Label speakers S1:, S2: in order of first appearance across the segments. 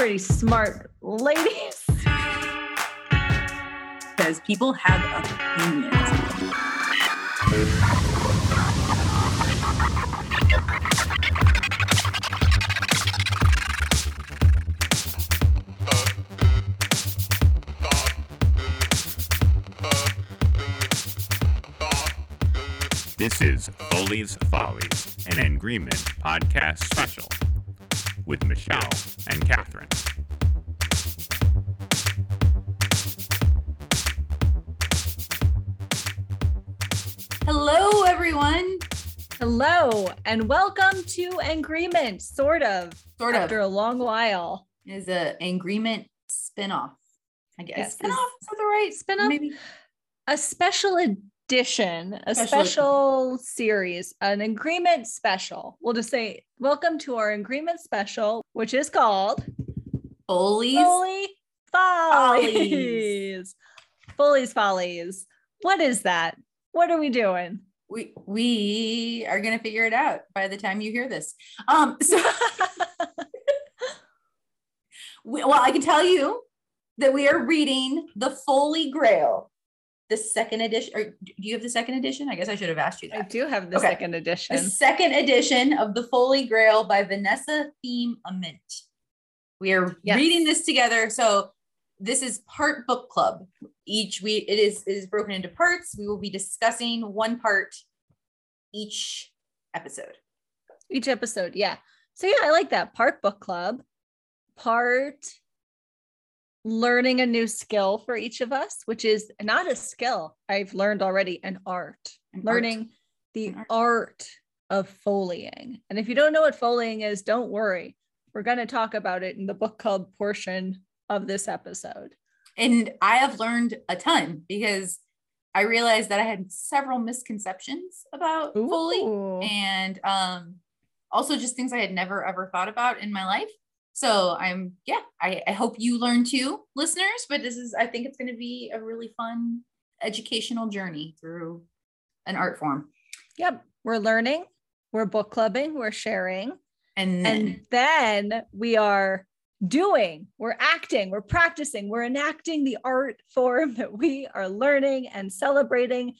S1: pretty smart ladies.
S2: Because people have opinions.
S3: This is Foley's Follies, an agreement podcast special with Michelle and Catherine.
S2: Hello, everyone.
S1: Hello, and welcome to Agreement, sort of,
S2: Sort of.
S1: after a long while.
S2: is a agreement spinoff. I guess.
S1: Yes,
S2: spinoff
S1: is-
S2: is that the right
S1: Spin-off?
S2: Maybe.
S1: A special edition, a
S2: Special
S1: special series, an agreement special. We'll just say, welcome to our agreement special, which is called
S2: Foley's.
S1: Foley Follies.
S2: Follies.
S1: Foley's Follies. What is that? What are we doing?
S2: We we are gonna figure it out by the time you hear this. Um. So we, well, I can tell you that we are reading the Foley Grail, the second edition. Or do you have the second edition? I guess I should have asked you that.
S1: I do have the
S2: Okay.
S1: second edition.
S2: The second edition of the Foley Grail by Vanessa Theme Ament. We are
S1: Yes.
S2: reading this together. So this is part book club. Each week it is it is broken into parts. We will be discussing one part each episode.
S1: each episode yeah so yeah i like that part book club part learning a new skill for each of us which is not a skill i've learned already an art
S2: An art.
S1: learning the
S2: An art.
S1: art. of foleying and if you don't know what foleying is don't worry we're going to talk about it in the book club portion of this episode
S2: And I have learned a ton because I realized that I had several misconceptions about Foley. And um also just things I had never ever thought about in my life. So I'm yeah, I, I hope you learn too, listeners. But this is I think it's gonna be a really fun educational journey through an art form.
S1: yep we're learning we're book clubbing we're sharing
S2: And then
S1: and then we are doing we're acting we're practicing we're enacting the art form that we are learning and celebrating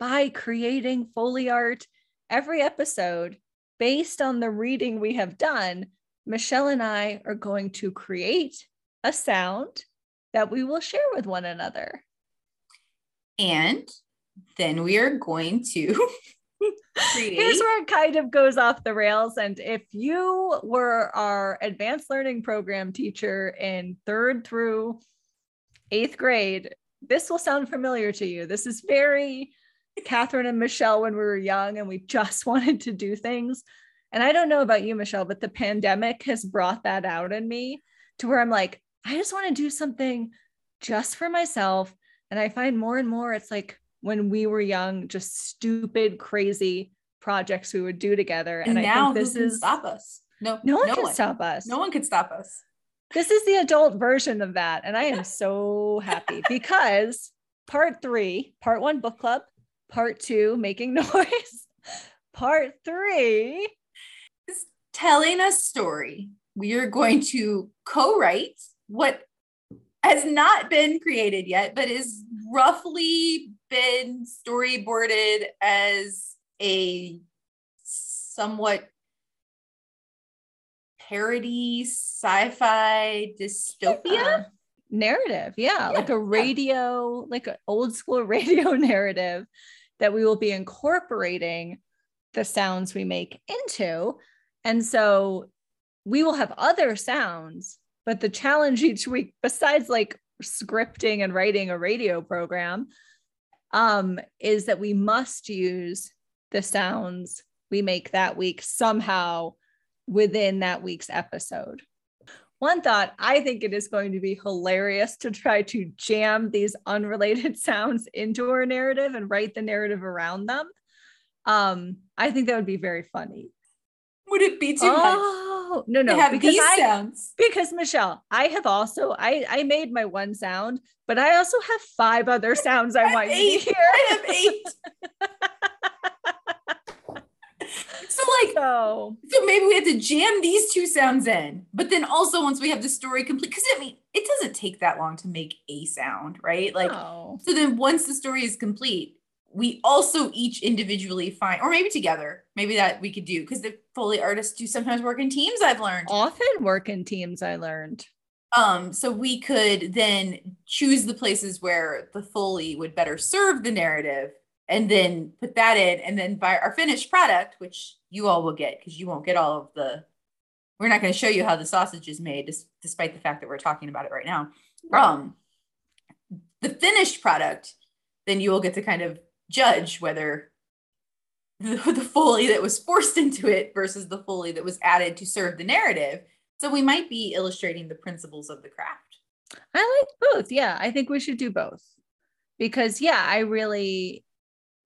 S1: by creating foley art every episode based on the reading we have done michelle and i are going to create a sound that we will share with one another
S2: and then we are going to
S1: Here's where it kind of goes off the rails. And if you were our advanced learning program teacher in third through eighth grade, this will sound familiar to you. This is very Catherine and Michelle when we were young and we just wanted to do things. And I don't know about you, Michelle, but the pandemic has brought that out in me to where I'm like, I just want to do something just for myself. And I find more and more it's like when we were young, just stupid, crazy projects we would do together.
S2: and
S1: And, I
S2: now
S1: think this is
S2: stop us? No,
S1: no one
S2: no
S1: can
S2: one.
S1: stop us.
S2: No one can stop us.
S1: This is the adult version of that. And I am so happy because part three, part one, book club, part two, making noise, part three,
S2: telling a story. We are going to co-write what has not been created yet, but is roughly been storyboarded as a somewhat parody sci-fi dystopia.
S1: uh, narrative. Yeah, like a radio, like an old school radio narrative that we will be incorporating the sounds we make into. And so we will have other sounds, but the challenge each week, besides like scripting and writing a radio program, um, is that we must use the sounds we make that week somehow within that week's episode. One thought I think it is going to be hilarious to try to jam these unrelated sounds into our narrative and write the narrative around them. Um, I think that would be very funny.
S2: Would it be too much
S1: oh no,
S2: to
S1: no,
S2: have
S1: because
S2: these
S1: I
S2: sounds?
S1: because Michelle, I have also I I made my one sound, but I also have five other sounds I
S2: have
S1: want you
S2: eight.
S1: to hear.
S2: I have eight. So like
S1: So
S2: so maybe we have to jam these two sounds in, but then also once we have the story complete, because I mean it doesn't take that long to make a sound, right? Like
S1: no.
S2: so then once the story is complete, we also each individually find, or maybe together, maybe that we could do because the Foley artists do sometimes work in teams. I've learned.
S1: often work in teams, I learned.
S2: Um, so we could then choose the places where the Foley would better serve the narrative and then put that in and then buy our finished product, which you all will get because you won't get all of the we're not going to show you how the sausage is made, dis- despite the fact that we're talking about it right now. Um, the finished product, then you will get to kind of judge whether the, the foley that was forced into it versus the foley that was added to serve the narrative. So we might be illustrating the principles of the craft.
S1: I like both. Yeah, I think we should do both because, yeah, I really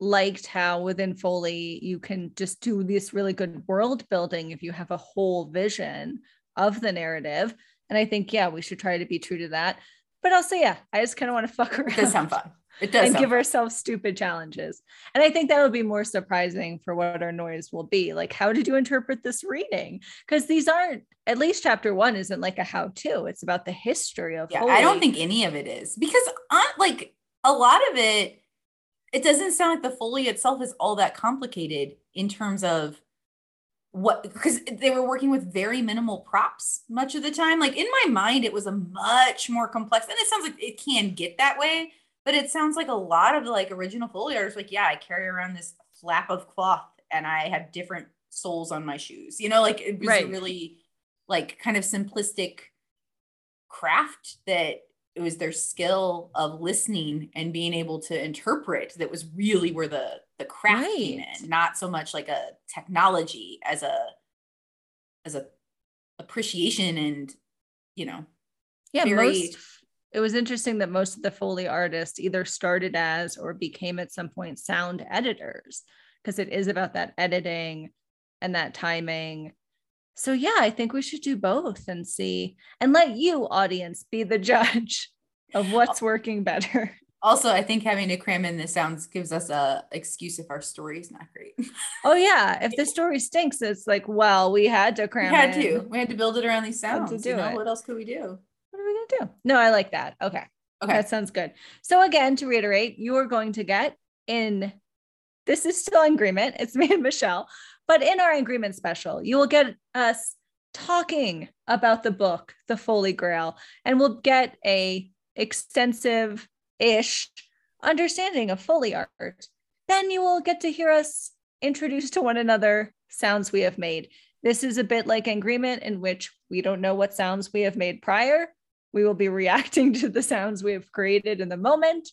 S1: liked how within Foley you can just do this really good world building if you have a whole vision of the narrative. And I think, yeah, we should try to be true to that. But also, yeah, I just kind of want to fuck around
S2: does sound fun. It does
S1: and give ourselves stupid challenges. And I think that would be more surprising for what our noise will be. Like, how did you interpret this reading? Because these aren't, at least chapter one isn't like a how to, it's about the history of
S2: Yeah, I don't think any of it is because on like a lot of it, it doesn't sound like the foley itself is all that complicated in terms of what because they were working with very minimal props much of the time. Like in my mind, it was a much more complex, and it sounds like it can get that way, but it sounds like a lot of like original foley artists, like, yeah, I carry around this flap of cloth and I have different soles on my shoes. You know, like it was a
S1: Right.
S2: really like kind of simplistic craft that it was their skill of listening and being able to interpret that was really where the the craft came in not so much like a technology as a as a appreciation and you know
S1: yeah,
S2: very-
S1: most it was interesting that most of the Foley artists either started as or became at some point sound editors because it is about that editing and that timing. So yeah, I think we should do both and see and let you audience be the judge of what's working better.
S2: also i think having to cram in the sounds gives us a excuse if our story is not great
S1: Oh yeah, if the story stinks, it's like, well, we had to cram
S2: had
S1: in.
S2: to we had to build it around these
S1: Had to
S2: sounds
S1: do
S2: you know
S1: it.
S2: what else could we do
S1: we gonna do? No, I like that. Okay.
S2: okay
S1: That sounds good. So again, to reiterate, you are going to get in this is still in agreement. It's me and Michelle, but in our agreement special, you will get us talking about the book, The Foley Grail, and we'll get a extensive ish understanding of Foley art. Then you will get to hear us introduce to one another sounds we have made. This is a bit like an agreement in which we don't know what sounds we have made prior. We will be reacting to the sounds we have created in the moment.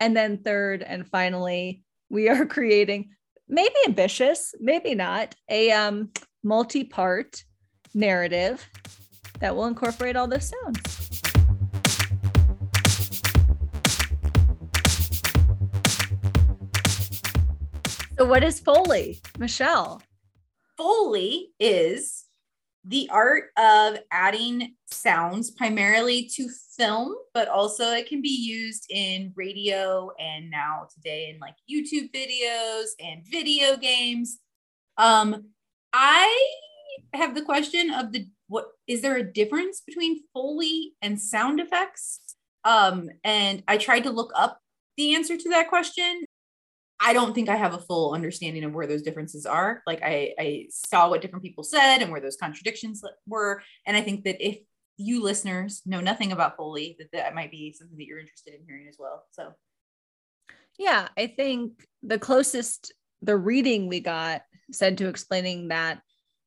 S1: And then, third and finally, we are creating, maybe ambitious, maybe not, a um, multi part narrative that will incorporate all those sounds. So, what is Foley, Michelle?
S2: Foley is the art of adding sounds primarily to film, but also it can be used in radio and now today in like YouTube videos and video games. Um, I have the question of the what is there a difference between Foley and sound effects? Um, and I tried to look up the answer to that question I don't think I have a full understanding of where those differences are. Like I, I saw what different people said and where those contradictions were. And I think that if you listeners know nothing about Foley, that that might be something that you're interested in hearing as well. So
S1: Yeah, I think the closest the reading we got said to explaining that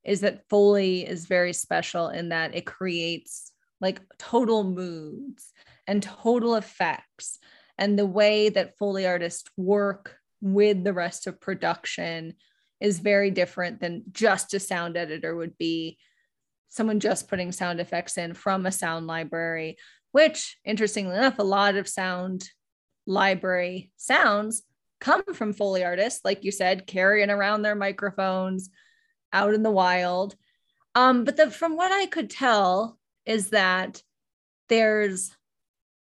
S1: is that Foley is very special in that it creates like total moods and total effects. And the way that Foley artists work with the rest of production is very different than just a sound editor would be someone just putting sound effects in from a sound library, which interestingly enough, a lot of sound library sounds come from Foley artists, like you said, carrying around their microphones out in the wild. Um, but the, from what I could tell is that there's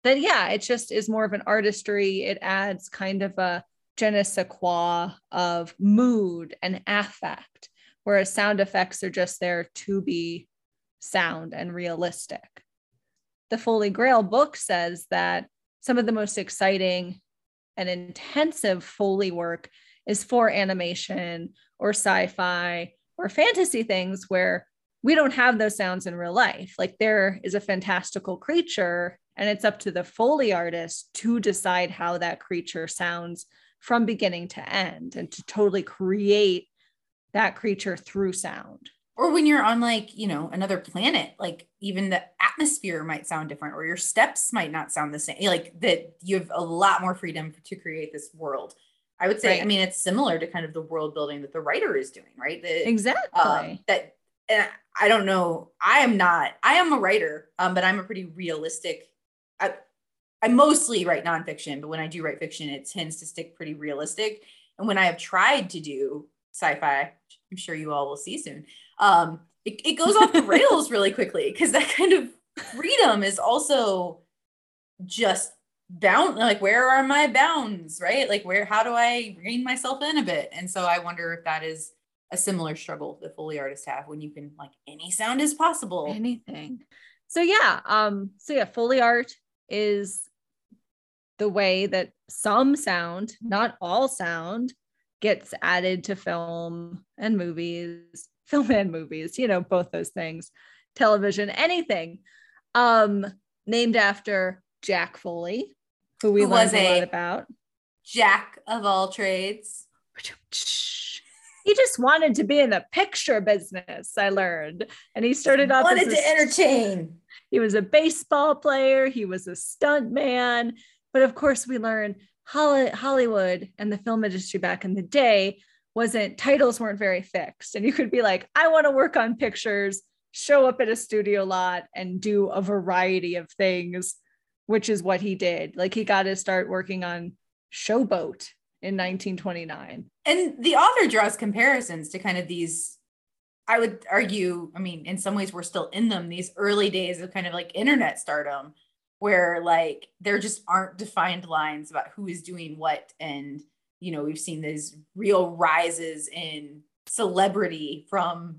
S1: that, yeah, it just is more of an artistry. It adds kind of a je ne sais quoi of mood and affect, whereas sound effects are just there to be sound and realistic. The Foley Grail book says that some of the most exciting and intensive Foley work is for animation or sci fi or fantasy things where we don't have those sounds in real life. Like there is a fantastical creature, and it's up to the Foley artist to decide how that creature sounds from beginning to end and to totally create that creature through sound.
S2: Or when you're on like, you know, another planet, like even the atmosphere might sound different or your steps might not sound the same. Like that you have a lot more freedom to create this world. I would say, right. I mean, it's similar to kind of the world building that the writer is doing, right? The,
S1: exactly. Um,
S2: that and I don't know. I am not. I am a writer, um, but I'm a pretty realistic. I, I mostly write nonfiction, but when I do write fiction, it tends to stick pretty realistic. And when I have tried to do sci-fi, I'm sure you all will see soon. Um, it, it goes off the rails really quickly because that kind of freedom is also just bound like where are my bounds right like where how do i rein myself in a bit and so i wonder if that is a similar struggle that Foley artists have when you can like any sound is possible.
S1: Anything. So yeah, um, so yeah, Foley art is the way that some sound, not all sound, gets added to film and movies, film and movies, you know, both those things, television, anything. Um, named after Jack Foley, who we who learned a lot about.
S2: Jack of all trades
S1: he just wanted to be in the picture business. I learned, and he started off
S2: wanted to entertain.
S1: He was a baseball player. He was a stunt man, but of course, we learned Hollywood and the film industry back in the day wasn't titles weren't very fixed, and you could be like, I want to work on pictures, show up at a studio lot, and do a variety of things, which is what he did. Like he got to start working on Showboat in 1929.
S2: And the author draws comparisons to kind of these, I would argue, I mean, in some ways we're still in them, these early days of kind of like internet stardom, where like there just aren't defined lines about who is doing what. And, you know, we've seen these real rises in celebrity from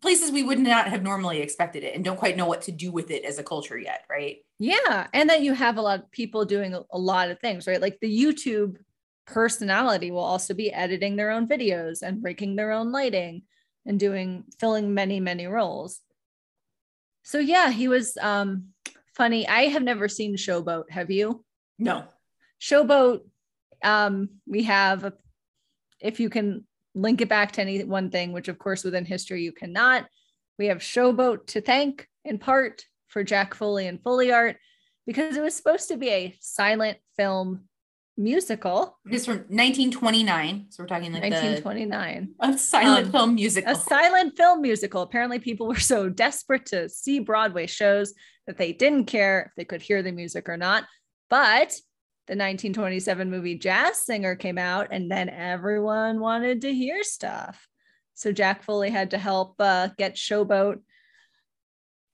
S2: places we would not have normally expected it and don't quite know what to do with it as a culture yet, right?
S1: Yeah. And that you have a lot of people doing a, lot of things, right? Like the YouTube personality will also be editing their own videos and breaking their own lighting and doing filling many, many roles. So yeah, he was um funny. I have never seen Showboat. Have you?
S2: No.
S1: Showboat. Um, we have a, if you can link it back to any one thing, which of course within history you cannot. We have Showboat to thank in part for Jack Foley and Foley art because it was supposed to be a silent film musical.
S2: It's from 1929. So we're talking like
S1: 1929.
S2: a silent um, film musical.
S1: A silent film musical. Apparently, people were so desperate to see Broadway shows that they didn't care if they could hear the music or not. But the 1927 movie Jazz Singer came out, and then everyone wanted to hear stuff. So Jack Foley had to help uh, get Showboat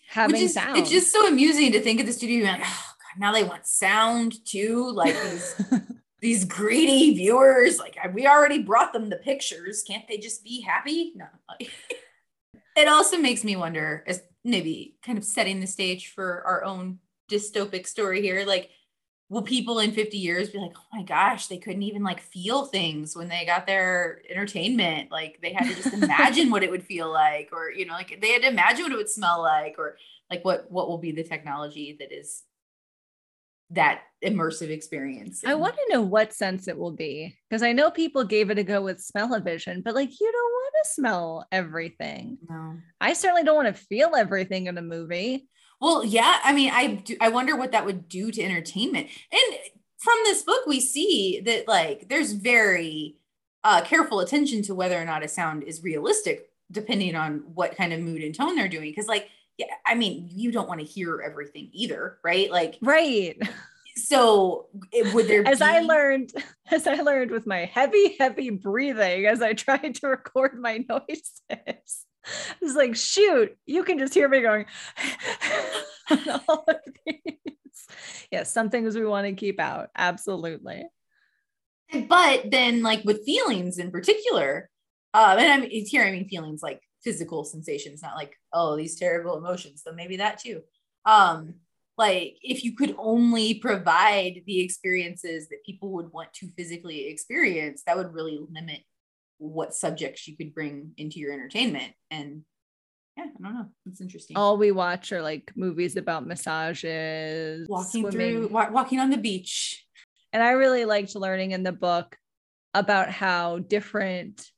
S1: having
S2: is,
S1: sound.
S2: It's just so amusing to think of the studio like, oh God, now they want sound too. Like these, these greedy viewers, like we already brought them the pictures. Can't they just be happy? No. it also makes me wonder, as maybe kind of setting the stage for our own dystopic story here, like will people in 50 years be like, oh my gosh, they couldn't even like feel things when they got their entertainment? Like they had to just imagine what it would feel like, or you know, like they had to imagine what it would smell like, or like what what will be the technology that is that immersive experience.
S1: I want to know what sense it will be because I know people gave it a go with smell-o-vision, but like you don't want to smell everything.
S2: No.
S1: I certainly don't want to feel everything in a movie.
S2: Well, yeah. I mean, I do, I wonder what that would do to entertainment. And from this book, we see that like there's very uh, careful attention to whether or not a sound is realistic, depending on what kind of mood and tone they're doing. Because like, I mean, you don't want to hear everything either, right? Like,
S1: right.
S2: So it, would there?
S1: as
S2: be-
S1: I learned, as I learned with my heavy, heavy breathing as I tried to record my noises it's like, shoot, you can just hear me going all of these. Yes, some things we want to keep out. Absolutely.
S2: But then, like with feelings in particular, Um, and I'm here I mean feelings like physical sensations, not like oh these terrible emotions. So maybe that too. Um, like if you could only provide the experiences that people would want to physically experience, that would really limit what subjects you could bring into your entertainment. And yeah, I don't know. It's interesting.
S1: All we watch are like movies about massages,
S2: walking
S1: swimming.
S2: through, wa- walking on the beach.
S1: And I really liked learning in the book about how different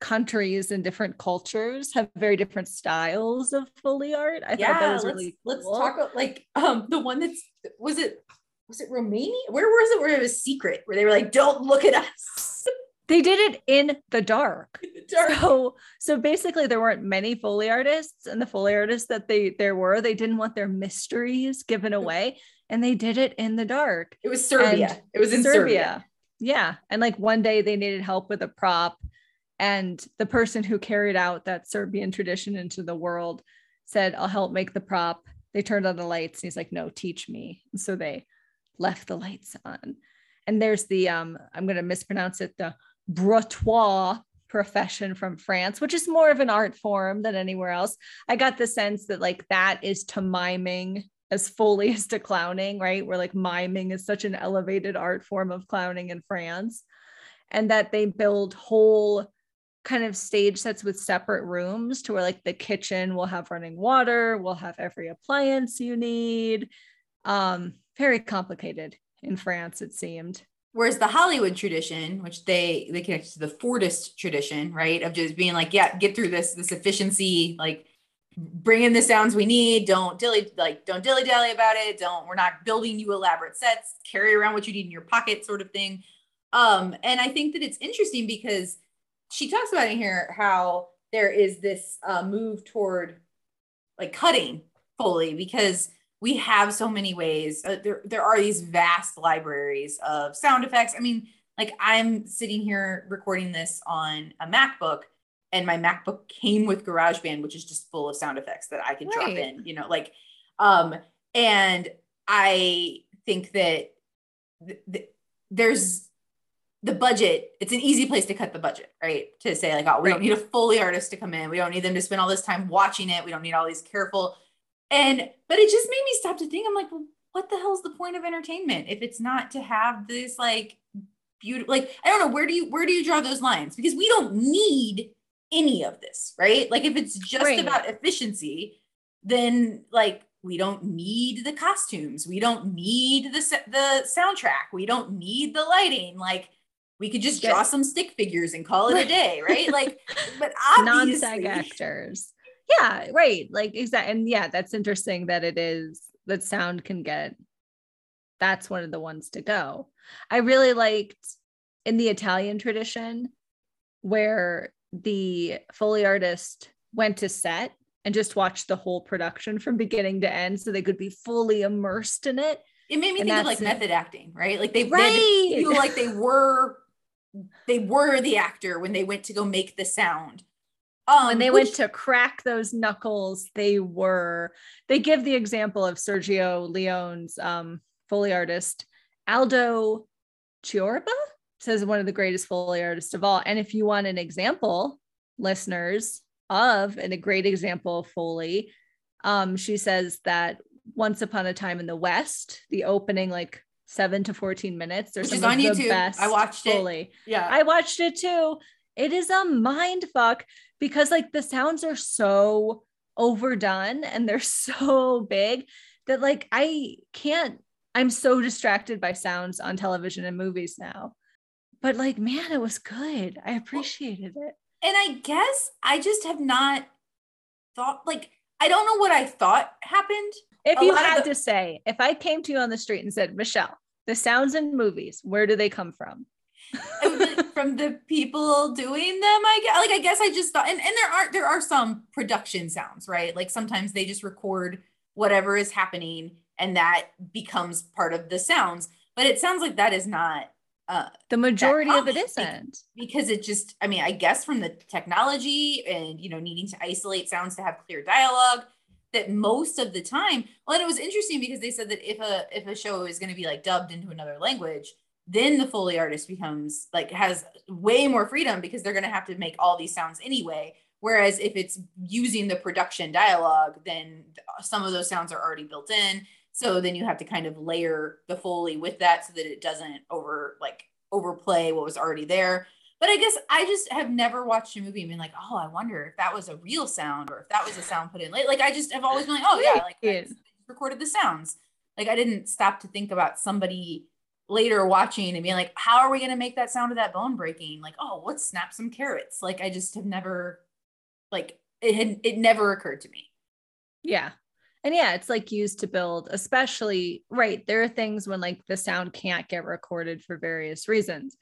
S1: countries and different cultures have very different styles of Foley art. I
S2: yeah,
S1: thought that was
S2: let's,
S1: really
S2: let's talk about like um the one that's was it was it Romania? Where was it where it was secret where they were like, don't look at us.
S1: They did it in the dark.
S2: in the dark.
S1: So so basically there weren't many Foley artists and the Foley artists that they there were, they didn't want their mysteries given away and they did it in the dark.
S2: It was Serbia.
S1: And
S2: it was in Serbia.
S1: Yeah. And like one day they needed help with a prop. And the person who carried out that Serbian tradition into the world said, I'll help make the prop. They turned on the lights. And he's like, No, teach me. And so they left the lights on. And there's the um, I'm gonna mispronounce it, the bratois profession from France, which is more of an art form than anywhere else. I got the sense that like that is to miming as Foley as to clowning, right? Where like miming is such an elevated art form of clowning in France. And that they build whole kind of stage sets with separate rooms to where like the kitchen will have running water, We'll have every appliance you need. Um, very complicated in France, it seemed.
S2: Whereas the Hollywood tradition, which they they connect to the Fordist tradition, right, of just being like, yeah, get through this this efficiency, like bring in the sounds we need. Don't dilly like don't dilly dally about it. Don't we're not building you elaborate sets. Carry around what you need in your pocket, sort of thing. Um, and I think that it's interesting because she talks about in here how there is this uh, move toward like cutting Foley because we have so many ways. Uh, there, there are these vast libraries of sound effects. I mean, like I'm sitting here recording this on a MacBook, and my MacBook came with GarageBand, which is just full of sound effects that I can drop in. You know, like, um, and I think that th- th- there's the budget. It's an easy place to cut the budget, right? To say like, oh, we don't need a Foley artist to come in. We don't need them to spend all this time watching it. We don't need all these careful and but it just made me stop to think i'm like well, what the hell's the point of entertainment if it's not to have this like beautiful like i don't know where do you where do you draw those lines because we don't need any of this right like if it's just
S1: Right.
S2: about efficiency then like we don't need the costumes we don't need the the soundtrack we don't need the lighting like we could just draw some stick figures and call it a day right like but
S1: non-sag
S2: obviously
S1: actors. Yeah, right. Like exactly. And yeah, that's interesting that it is that sound can get that's one of the ones to go. I really liked in the Italian tradition where the Foley artist went to set and just watched the whole production from beginning to end so they could be fully immersed in it.
S2: it made me
S1: And
S2: think of like
S1: it.
S2: method acting right like they, they
S1: Right.
S2: feel like they were they were the actor when they went to go make the sound um
S1: when they
S2: which-
S1: went to crack those knuckles, they were. They give the example of Sergio Leone's um, Foley artist, Aldo Chiorba, says one of the greatest Foley artists of all. And if you want an example, listeners, of and a great example of Foley, um, she says that Once Upon a Time in the West, the opening like seven to 14 minutes, or
S2: Which
S1: some
S2: is
S1: of
S2: on YouTube.
S1: best
S2: I watched it. Yeah
S1: I watched it too. It is a mind fuck because like the sounds are so overdone and they're so big that like I can't I'm so distracted by sounds on television and movies now. But like man, it was good. I appreciated it.
S2: and i guess i just have not thought like i don't know what i thought happened
S1: If you had
S2: the-
S1: to say, if I came to you on the street and said, "Michelle, the sounds in movies, where do they come from?"
S2: From the people doing them i guess like i guess i just thought and, and there are there are some production sounds right like sometimes they just record whatever is happening and that becomes part of the sounds but it sounds like that is not uh
S1: The majority of it isn't.
S2: because it just i mean i guess from the technology and you know needing to isolate sounds to have clear dialogue that most of the time well and it was interesting because they said that if a if a show is going to be like dubbed into another language then the Foley artist becomes like has way more freedom because they're going to have to make all these sounds anyway. Whereas if it's using the production dialogue, then some of those sounds are already built in. So then you have to kind of layer the Foley with that so that it doesn't over like overplay what was already there. But I guess I just have never watched a movie and been like, oh, I wonder if that was a real sound or if that was a sound put in late. Like I just have always been like, oh yeah, like I recorded the sounds. Like I didn't stop to think about somebody later watching and being like, how are we going to make that sound of that bone breaking? Like, oh, let's snap some carrots. Like, I just have never, like, it had, it never occurred to me.
S1: Yeah. And yeah, it's like used to build, especially, right. There are things when like the sound can't get recorded for various reasons,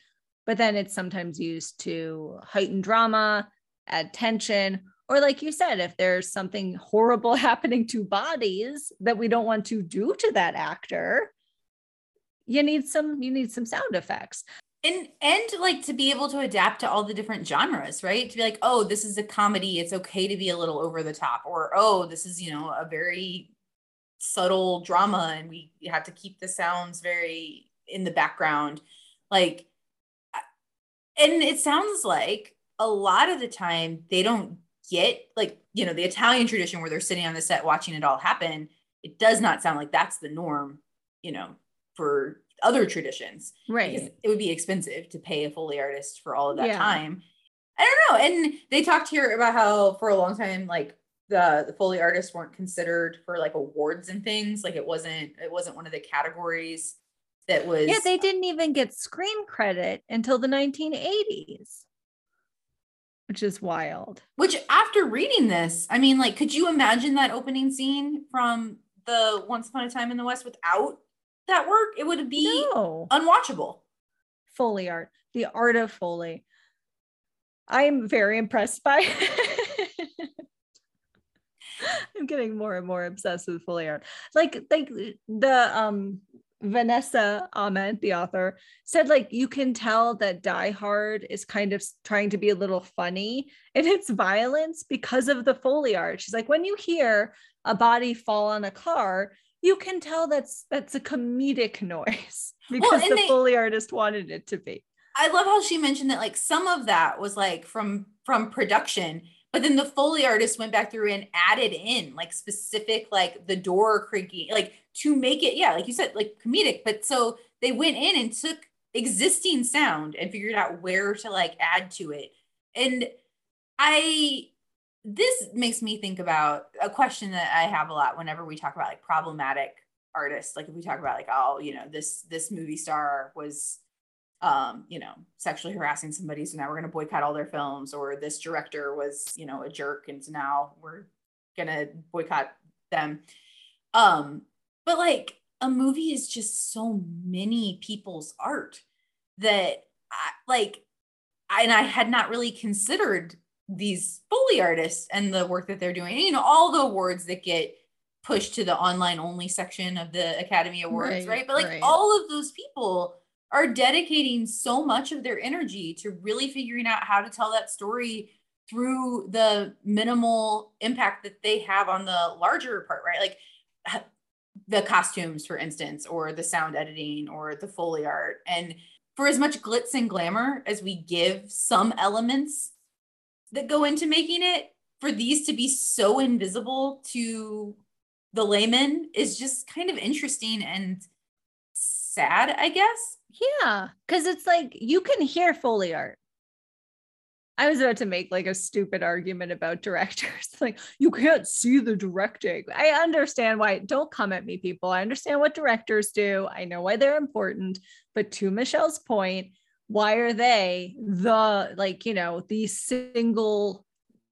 S1: but then it's sometimes used to heighten drama, add tension, or like you said, if there's something horrible happening to bodies that we don't want to do to that actor, you need some you need some sound effects.
S2: And and like to be able to adapt to all the different genres right? To be like oh this is a comedy it's okay to be a little over the top or oh this is you know a very subtle drama and we have to keep the sounds very in the background. Like and it sounds like a lot of the time they don't get like you know the italian tradition where they're sitting on the set watching it all happen it does not sound like that's the norm you know for other traditions.
S1: Right.
S2: It would be expensive to pay a Foley artist for all of that yeah. time. I don't know. And they talked here about how for a long time, like the the Foley artists weren't considered for like awards and things. Like it wasn't it wasn't one of the categories that was
S1: Yeah, they didn't even get screen credit until the 1980s. Which is wild.
S2: Which after reading this, I mean, like, could you imagine that opening scene from the Once Upon a Time in the West without that work, it would be no. unwatchable.
S1: Foley art, the art of Foley. I'm very impressed by. I'm getting more and more obsessed with Foley art. Like, like the um Vanessa Ament, the author, said like you can tell that Die Hard is kind of trying to be a little funny in its violence because of the Foley art. She's like, when you hear a body fall on a car, you can tell that's that's a comedic noise because well, the they, Foley artist wanted it to be.
S2: I love how she mentioned that like some of that was like from from production, but then the Foley artist went back through and added in like specific like the door creaking, like to make it, yeah, like you said, like comedic. But so they went in and took existing sound and figured out where to like add to it. And I this makes me think about a question that I have a lot whenever we talk about like problematic artists. Like if we talk about like, oh, you know, this this movie star was um, you know, sexually harassing somebody, so now we're gonna boycott all their films, or this director was, you know, a jerk, and so now we're gonna boycott them. Um, but like a movie is just so many people's art that I, like I, and I had not really considered these Foley artists and the work that they're doing. You know, all the awards that get pushed to the online only section of the Academy Awards, right? right? But like right. all of those people are dedicating so much of their energy to really figuring out how to tell that story through the minimal impact that they have on the larger part, right? Like the costumes, for instance, or the sound editing or the Foley art. And for as much glitz and glamour as we give some elements that go into making it for these to be so invisible to the layman is just kind of interesting and sad, I guess.
S1: Yeah, because it's like you can hear Foley art. I was about to make like a stupid argument about directors. like, you can't see the directing. I understand why. Don't come at me, people. I understand what directors do. I know why they're important. But to Michelle's point, why are they the like you know the single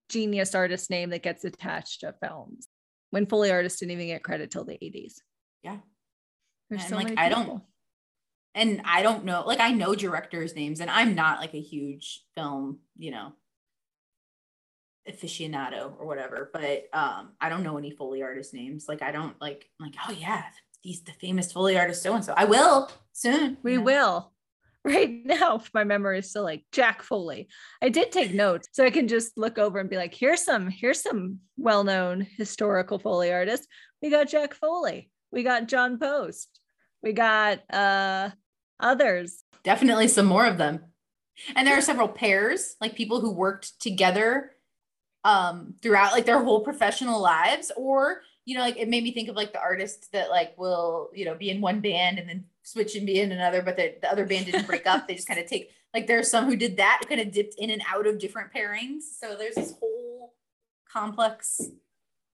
S1: genius artist name that gets attached to films when Foley artists didn't even get credit till the 80s
S2: yeah There's and so like i don't and i don't know like i know directors names and i'm not like a huge film you know aficionado or whatever but um i don't know any foley artist names. Like i don't like like oh yeah these the famous foley artist so and so i will soon
S1: we will. Right now my memory is still like jack foley. I did take notes so i can just look over and be like here's some here's some well-known historical foley artists. We got jack foley. We got john post. We got uh others.
S2: Definitely some more of them. And there are several pairs, like people who worked together um throughout like their whole professional lives or you know like it made me think of like the artists that like will you know be in one band and then switch and be in another but the, the other band didn't break up. They just kind of take like there's some who did that kind of dipped in and out of different pairings. So there's this whole complex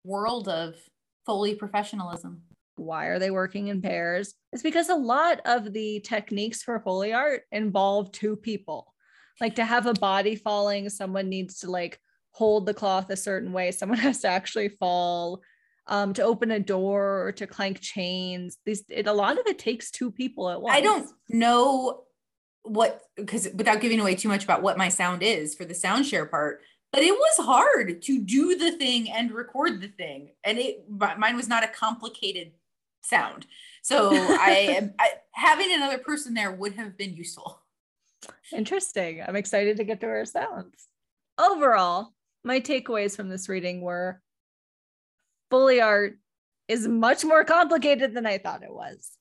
S2: world of foley professionalism
S1: why are they working in pairs? It's because a lot of the techniques for Foley art involve two people. Like to have a body falling, someone needs to like hold the cloth a certain way, someone has to actually fall. Um, to open a door or to clank chains. These it, a lot of it takes two people at once.
S2: I don't know what because without giving away too much about what my sound is for the sound share part, but it was hard to do the thing and record the thing, and it mine was not a complicated sound. So I am I, having another person there would have been useful.
S1: Interesting. I'm excited to get to our sounds. Overall, my takeaways from this reading were Foley art is much more complicated than I thought it was.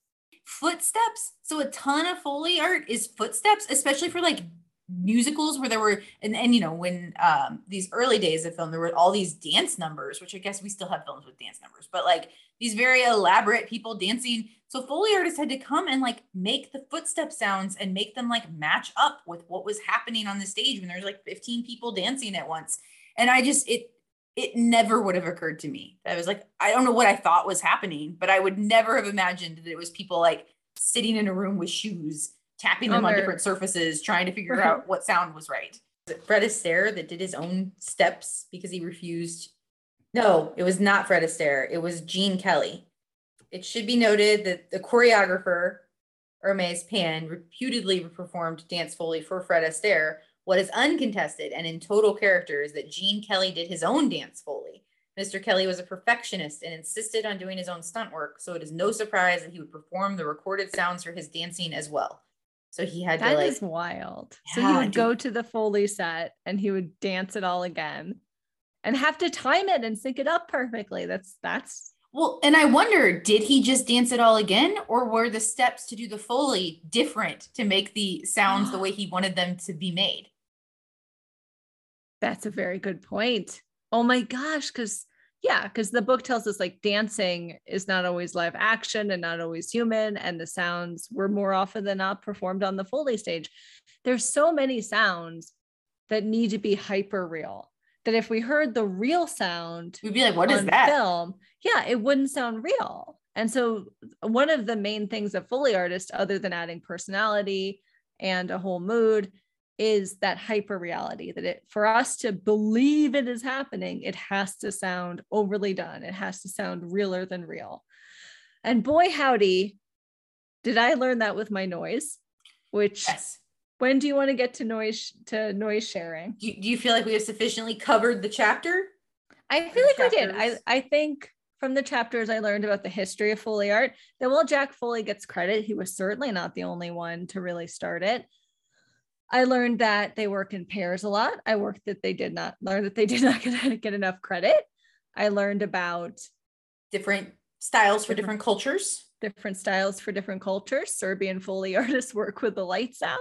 S2: Footsteps. So a ton of Foley art is footsteps, especially for like musicals where there were and and you know when um these early days of film there were all these dance numbers which i guess we still have films with dance numbers but like these very elaborate people dancing. So Foley artists had to come and like make the footstep sounds and make them like match up with what was happening on the stage when there's like 15 people dancing at once. And I just it it never would have occurred to me. I was like, I don't know what I thought was happening, but I would never have imagined that it was people like sitting in a room with shoes, tapping oh, them on different surfaces, trying to figure out what sound was right. Was Fred Astaire that did his own steps because he refused no, it was not Fred Astaire. It was Gene Kelly. It should be noted that the choreographer, Hermes Pan, reputedly performed Dance Foley for Fred Astaire. What is uncontested and in total character is that Gene Kelly did his own Dance Foley. Mr. Kelly was a perfectionist and insisted on doing his own stunt work, so it is no surprise that he would perform the recorded sounds for his dancing as well. So he had
S1: that
S2: to like.
S1: That is wild. Yeah, so he would go to the Foley set and he would dance it all again and have to time it and sync it up perfectly. That's that's
S2: well, and I wonder, did he just dance it all again, or were the steps to do the foley different to make the sounds the way he wanted them to be made?
S1: That's a very good point. Oh my gosh, because yeah, because the book tells us like dancing is not always live action and not always human, and the sounds were more often than not performed on the Foley stage. There's so many sounds that need to be hyper real that if we heard the real sound,
S2: we'd be like, "What is that?"
S1: Film, yeah, it wouldn't sound real. And so, one of the main things of Foley artists, other than adding personality and a whole mood, is that hyper reality that it for us to believe it is happening, it has to sound overly done. It has to sound realer than real. And boy, howdy, did I learn that with my noise, which
S2: yes
S1: when do you want to get to noise to noise sharing
S2: do you, do you feel like we have sufficiently covered the chapter
S1: i feel like chapters? we did i i think from the chapters i learned about the history of foley art that while jack foley gets credit he was certainly not the only one to really start it i learned that they work in pairs a lot i worked that they did not learn that they did not get, get enough credit i learned about
S2: different styles for different, different cultures
S1: different styles for different cultures serbian foley artists work with the lights out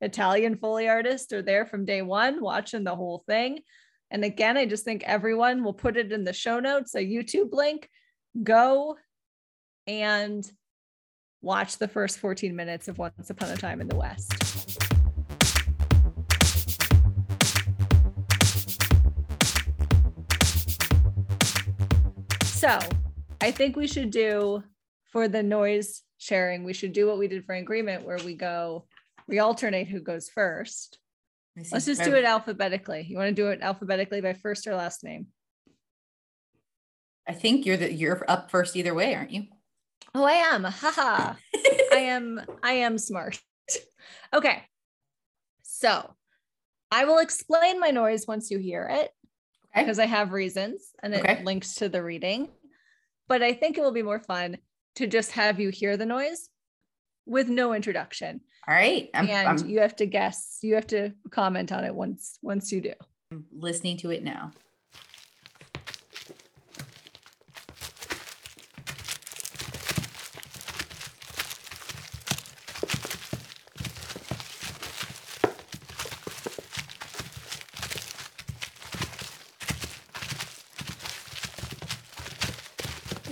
S1: Italian Foley artists are there from day one watching the whole thing. And again, I just think everyone will put it in the show notes, a YouTube link. Go and watch the first 14 minutes of Once Upon a Time in the West. So I think we should do for the noise sharing, we should do what we did for agreement, where we go we alternate who goes first. Let's just do it alphabetically. You want to do it alphabetically by first or last name?
S2: I think you're the you're up first either way, aren't you?
S1: Oh, I am. Haha. I am I am smart. okay. So I will explain my noise once you hear it okay. because I have reasons and it okay. links to the reading. But I think it will be more fun to just have you hear the noise with no introduction.
S2: All right.
S1: I'm, and I'm, you have to guess, you have to comment on it once once you do.
S2: I'm listening to it now.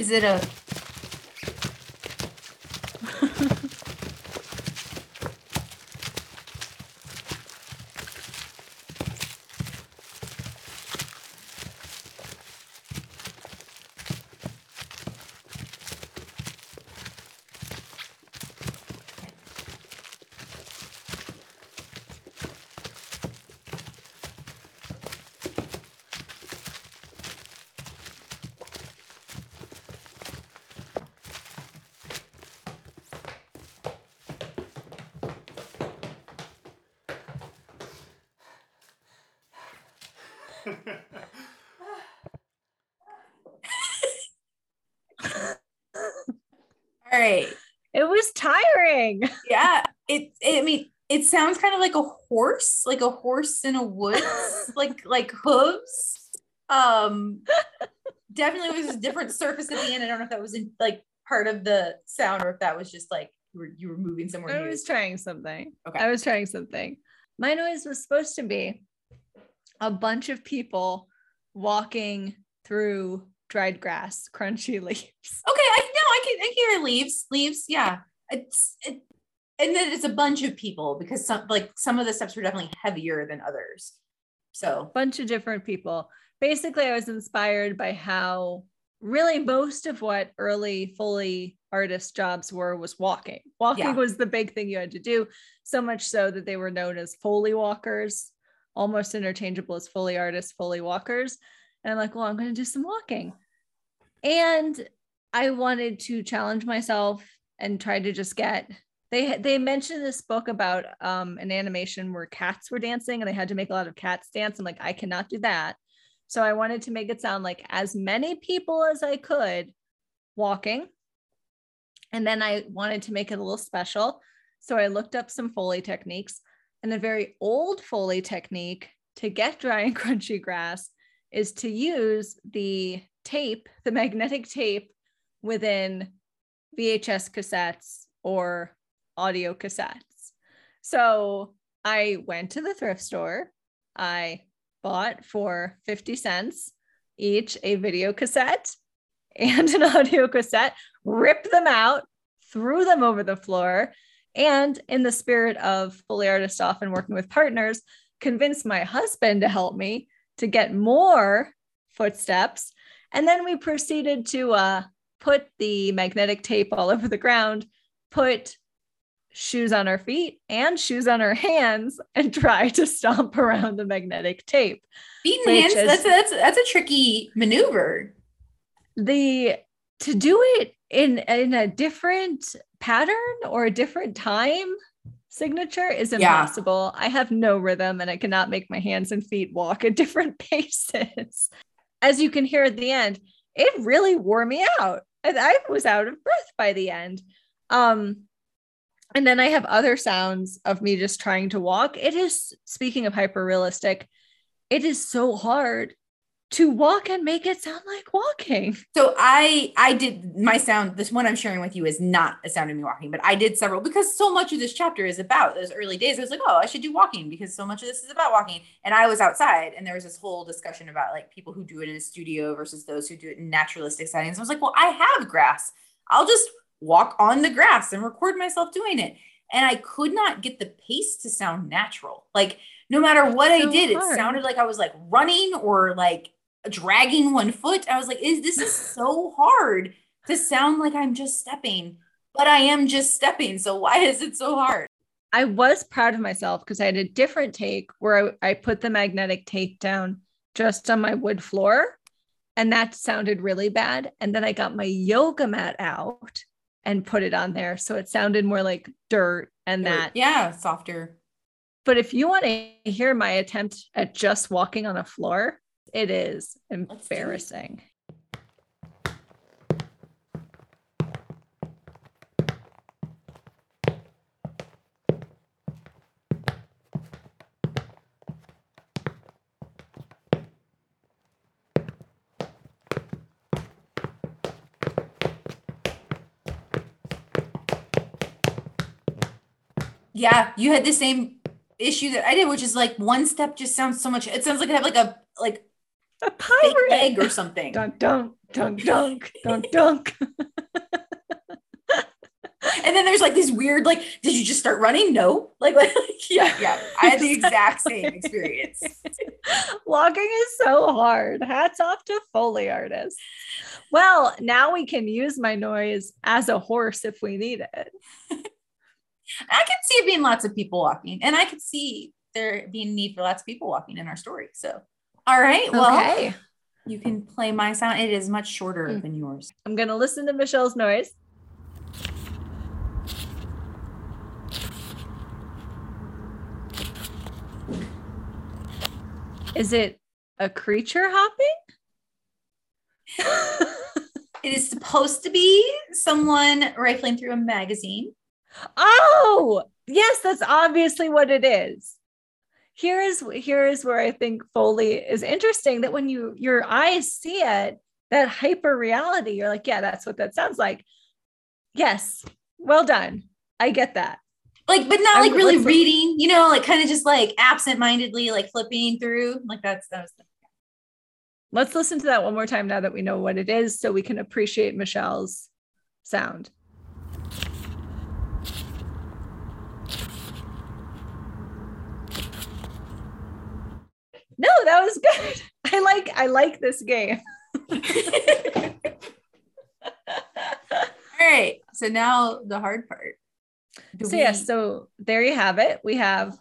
S2: Is it a all right?
S1: It was tiring.
S2: Yeah. It, it I mean, it sounds kind of like a horse, like a horse in a woods, like like hooves. Um definitely was a different surface at the end. I don't know if that was in like part of the sound or if that was just like you were you were moving somewhere
S1: I
S2: new.
S1: was trying something.
S2: Okay.
S1: I was trying something. My noise was supposed to be a bunch of people walking through dried grass, crunchy leaves.
S2: Okay, I can I can hear leaves, leaves, yeah. It's it, and then it's a bunch of people because some like some of the steps were definitely heavier than others. So
S1: bunch of different people. Basically, I was inspired by how really most of what early Foley artist jobs were was walking. Walking
S2: Yeah.
S1: was the big thing you had to do, so much so that they were known as Foley walkers, almost interchangeable as Foley artists, Foley walkers. And I'm like, well, I'm going to do some walking. And I wanted to challenge myself and try to just get they they mentioned this book about um, an animation where cats were dancing and they had to make a lot of cats dance. I'm like, I cannot do that. So I wanted to make it sound like as many people as I could walking. And then I wanted to make it a little special. So I looked up some Foley techniques. And a very old Foley technique to get dry and crunchy grass is to use the tape, the magnetic tape within VHS cassettes or audio cassettes. So I went to the thrift store. I bought for 50 cents each a video cassette and an audio cassette, ripped them out, threw them over the floor, and in the spirit of Foley artist off and working with partners, convinced my husband to help me to get more footsteps. And then we proceeded to uh, put the magnetic tape all over the ground, put shoes on our feet and shoes on our hands, and try to stomp around the magnetic tape.
S2: feet and hands,
S1: is-
S2: that's that's that's a tricky maneuver.
S1: The to do it in in a different pattern or a different time signature is
S2: Yeah.
S1: impossible. I have no rhythm and I cannot make my hands and feet walk at different paces. As you can hear at the end, it really wore me out. And I was out of breath by the end. Um, and then I have other sounds of me just trying to walk. It is, speaking of hyper realistic, it is so hard to walk and make it sound like walking.
S2: So I I did my sound. This one I'm sharing with you is not a sound of me walking, but I did several because so much of this chapter is about those early days. I was like, oh, I should do walking because so much of this is about walking. And I was outside, and there was this whole discussion about like people who do it in a studio versus those who do it in naturalistic settings. I was like, well, I have grass. I'll just walk on the grass and record myself doing it. And I could not get the pace to sound natural. Like no matter what I did,
S1: hard.
S2: it sounded like I was like running or like dragging one foot. I was like, is this is so hard to sound like I'm just stepping, but I am just stepping. So why is it so hard?
S1: I was proud of myself because I had a different take where I, I put the magnetic tape down just on my wood floor. And that sounded really bad. And then I got my yoga mat out and put it on there. So it sounded more like dirt and that.
S2: yeah, softer.
S1: But if you want to hear my attempt at just walking on a floor, it is
S2: it.
S1: embarrassing.
S2: Yeah, you had the same issue that I did, which is like one step just sounds so much. It sounds like I have like a like
S1: pirate.
S2: egg or something.
S1: Dunk, dunk, dunk, dunk, dunk, dunk.
S2: And then there's like this weird, like, did you just start running? No. Like, like yeah, yeah. I had the exact same experience.
S1: Walking is so hard. Hats off to Foley artists. Well, now we can use my noise as a horse if we need it.
S2: I can see it being lots of people walking, and I could see there being need for lots of people walking in our story. So, all right. Well,
S1: okay.
S2: you can play my sound. It is much shorter
S1: Mm.
S2: than yours.
S1: I'm going to listen to Michelle's noise. Is it a creature hopping?
S2: It is supposed to be someone rifling through a magazine.
S1: oh, yes, that's obviously what it is. Here is here is where I think Foley is interesting that when you your eyes see it, that hyper reality, you're like, yeah, that's what that sounds like. Yes, well done. I get that.
S2: Like, but not
S1: I
S2: like really
S1: to-
S2: reading, you know, like kind of just like absent-mindedly, like flipping through. Like that's that was
S1: Let's listen to that one more time now that we know what it is so we can appreciate Michelle's sound. No, that was good. I like I like this game.
S2: All right. So now the hard part. Do
S1: so yes,
S2: we-
S1: so there you have it. We have a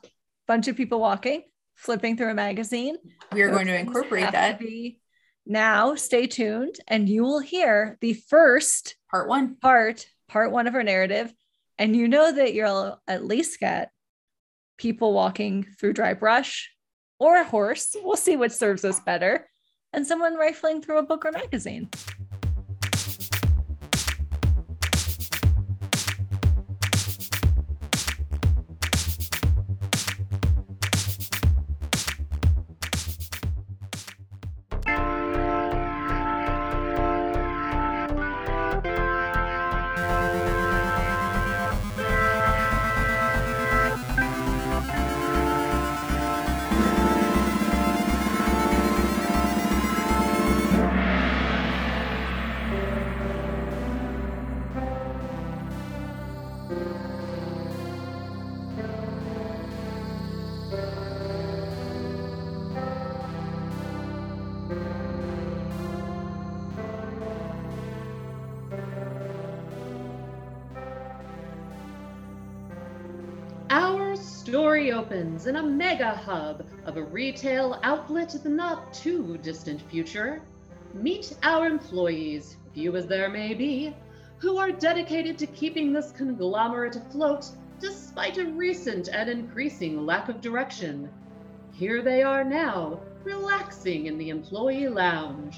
S1: bunch of people walking, flipping through a magazine.
S2: we are going to incorporate
S1: to
S2: that
S1: be- Now, stay tuned, and you will hear the first
S2: part one.
S1: part, part one of our narrative, and you know that you'll at least get people walking through dry brush or a horse. We'll see which serves us better, and someone rifling through a book or magazine.
S4: In a mega hub of a retail outlet in the not too distant future. Meet our employees, few as there may be, who are dedicated to keeping this conglomerate afloat despite a recent and increasing lack of direction. Here they are now, relaxing in the employee lounge.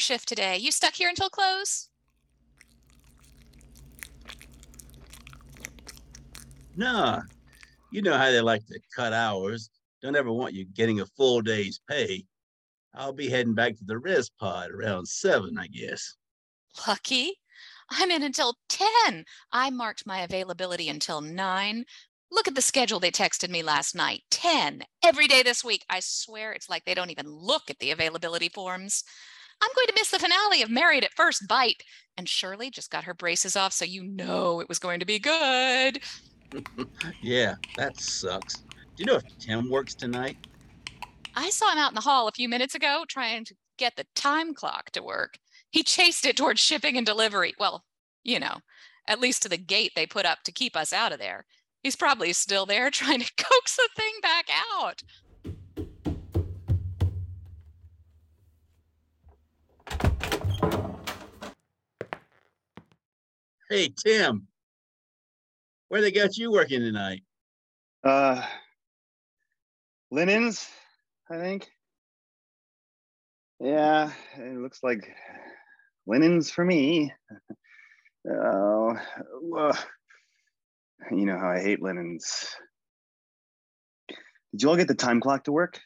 S5: Your shift today? You stuck here until close?
S6: Nah, you know how they like to cut hours. Don't ever want you getting a full day's pay. I'll be heading back to the res pod around seven, I guess.
S5: Lucky. I'm in until 10. I marked my availability until 9. Look at the schedule they texted me last night 10 every day this week. I swear it's like they don't even look at the availability forms. I'm going to miss the finale of Married at First Bite. And Shirley just got her braces off, so you know it was going to be good.
S6: Yeah, that sucks. Do you know if Tim works tonight?
S5: I saw him out in the hall a few minutes ago trying to get the time clock to work. He chased it towards shipping and delivery. Well, you know, at least to the gate they put up to keep us out of there. He's probably still there trying to coax the thing back out.
S6: Hey, Tim, where they got you working tonight?
S7: Uh, linens, I think. Yeah, it looks like linens for me. Oh, uh, you know how I hate linens. Did you all get the time clock to work?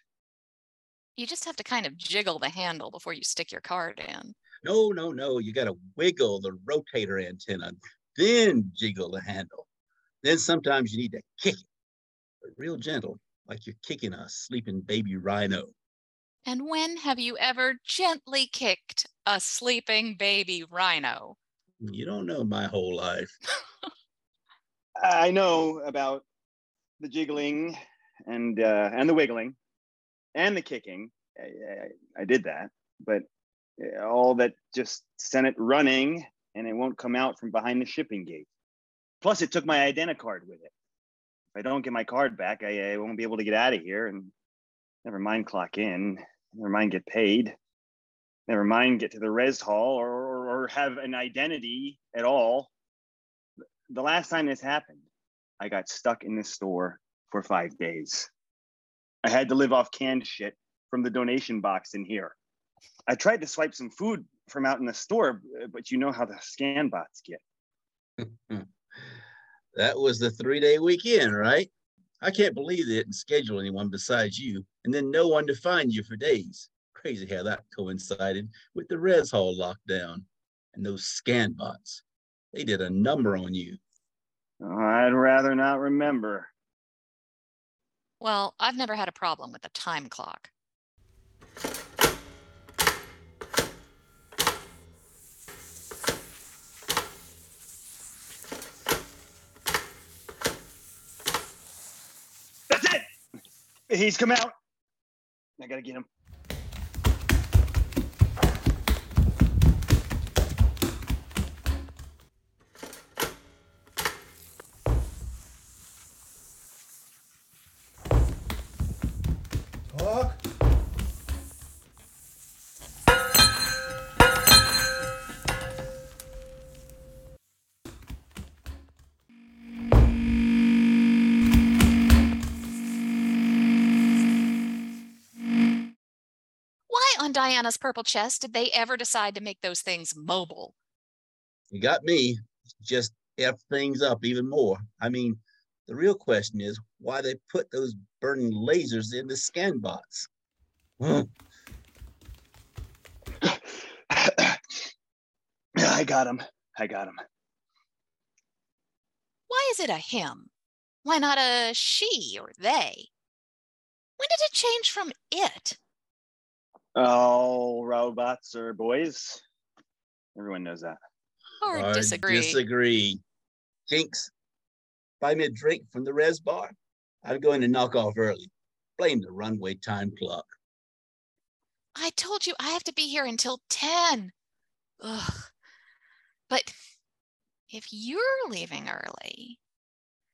S5: You just have to kind of jiggle the handle before you stick your card in.
S6: No, no, no. You got to wiggle the rotator antenna, then jiggle the handle. Then sometimes you need to kick it, but real gentle, like you're kicking a sleeping baby rhino.
S5: And when have you ever gently kicked a sleeping baby rhino?
S6: You don't know my whole life.
S7: I know about the jiggling and uh, and the wiggling and the kicking. I, I, I did that, but Uh, all that just sent it running and it won't come out from behind the shipping gate. Plus, it took my identicard with it. If I don't get my card back, I, I won't be able to get out of here and never mind clock in, never mind get paid, never mind get to the res hall or, or, or have an identity at all. The last time this happened, I got stuck in this store for five days. I had to live off canned shit from the donation box in here. I tried to swipe some food from out in the store, uh, but you know how the scan bots get.
S6: that was the three day weekend, right? I can't believe they didn't schedule anyone besides you and then no one to find you for days. Crazy how that coincided with the res hall lockdown and those scan bots. They did a number on you.
S7: I'd rather not remember.
S5: Well, I've never had a problem with the time clock.
S7: That's it. He's come out. I gotta get him.
S5: Diana's purple chest did they ever decide to make those things mobile?
S6: You got me. Just F things up even more. I mean, the real question is why they put those burning lasers in the scan bots.
S7: I got him. I got him.
S5: Why is it a him? Why not a she or they? When did it change from it?
S7: All robots are boys. Everyone knows that.
S5: Or
S6: I
S5: disagree?
S6: Disagree. Jinx, buy me a drink from the res bar. I'm going to knock off early. Blame the runway time clock.
S5: I told you I have to be here until 10. Ugh. But if you're leaving early,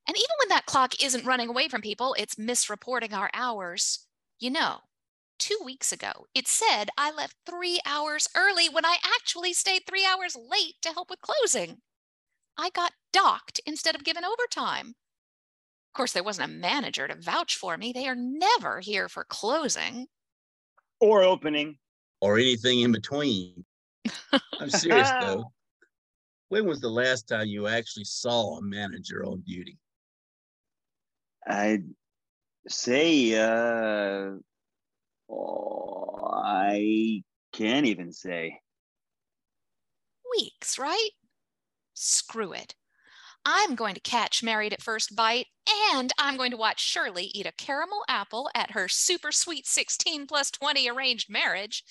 S5: and even when that clock isn't running away from people, it's misreporting our hours. You know, two weeks ago, it said I left three hours early when I actually stayed three hours late to help with closing. I got docked instead of given overtime. Of course, there wasn't a manager to vouch for me. They are never here for closing.
S7: Or opening.
S6: Or anything in between. I'm serious though. When was the last time you actually saw a manager on duty?
S7: I'd say, uh, oh, I can't even say.
S5: weeks, right? Screw it. I'm going to catch Married at First Bite, and I'm going to watch Shirley eat a caramel apple at her super sweet 16 plus 20 arranged marriage.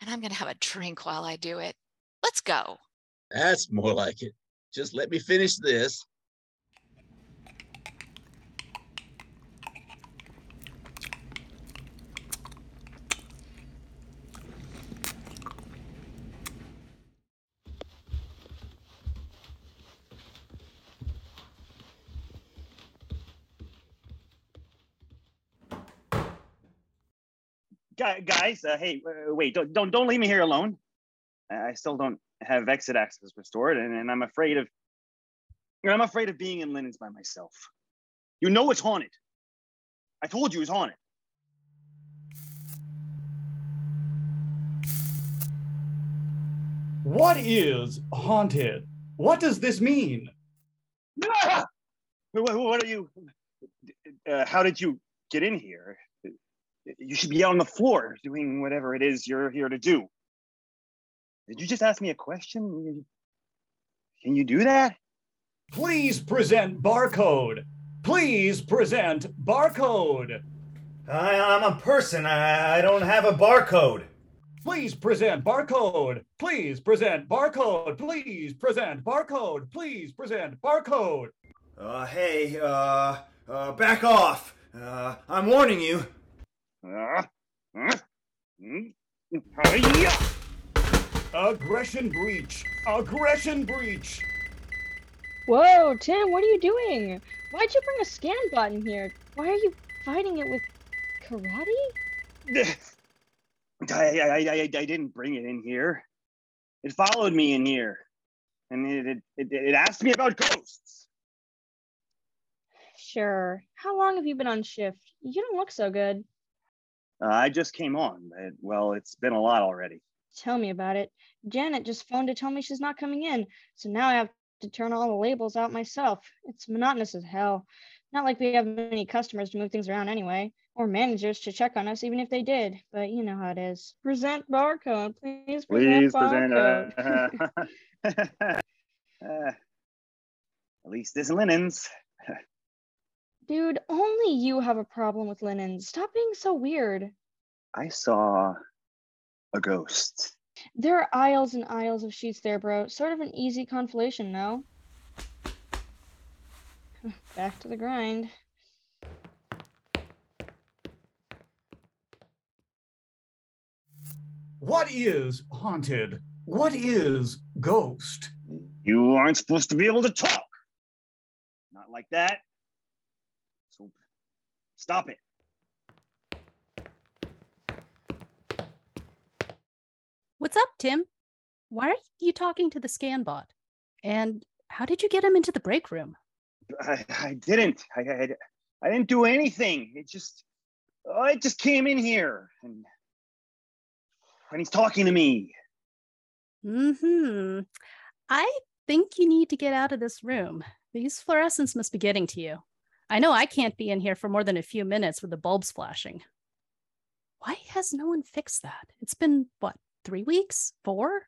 S5: And I'm going to have a drink while I do it. Let's go.
S6: That's more like it. Just let me finish this.
S7: Guys, uh, hey, wait, don't, don't don't leave me here alone. I I still don't have exit access restored, and, and I'm afraid of I'm afraid of being in linens by myself. You know it's haunted. I told you it's haunted.
S8: What is haunted? What does this mean?
S7: Ah! What, what are you? Uh, how did you get in here? You should be on the floor doing whatever it is you're here to do. Did you just ask me a question? Can you do that?
S8: Please present barcode. Please present barcode.
S9: I, I'm a person. I, I don't have a barcode.
S8: Please present barcode. Please present barcode. Please present barcode. Please present barcode.
S9: Uh, hey, uh, uh, back off. Uh, I'm warning you.
S7: Uh, uh, mm, hi-ya! Hmm?
S8: Aggression breach. Aggression breach.
S10: Whoa, Tim, what are you doing? Why'd you bring a scan bot in here? Why are you fighting it with karate?
S7: I, I, I, I didn't bring it in here. It followed me in here. And it, it, it, it asked me about ghosts.
S10: Sure. How long have you been on shift? You don't look so good.
S7: Uh, I just came on. But, well, it's been a lot already.
S10: Tell me about it. Janet just phoned to tell me she's not coming in. So now I have to turn all the labels out myself. It's monotonous as hell. Not like we have many customers to move things around anyway, or managers to check on us, even if they did. But you know how it is. Present barcode, please. Present
S7: Please present.
S10: barcode.
S7: Uh, uh, at least there's linens.
S10: Dude, only you have a problem with linens. Stop being so weird.
S7: I saw a ghost.
S10: There are aisles and aisles of sheets there, bro. Sort of an easy conflation, no? Back to the grind.
S8: What is haunted? What is ghost?
S7: You aren't supposed to be able to talk. Not like that. Stop it.
S11: What's up, Tim? Why are you talking to the scan bot? And how did you get him into the break room?
S7: I, I didn't. I, I, I didn't do anything. It just, oh, it just came in here and, and he's talking to me.
S11: Mm-hmm. I think you need to get out of this room. These fluorescents must be getting to you. I know I can't be in here for more than a few minutes with the bulbs flashing. Why has no one fixed that? It's been what, three weeks? Four?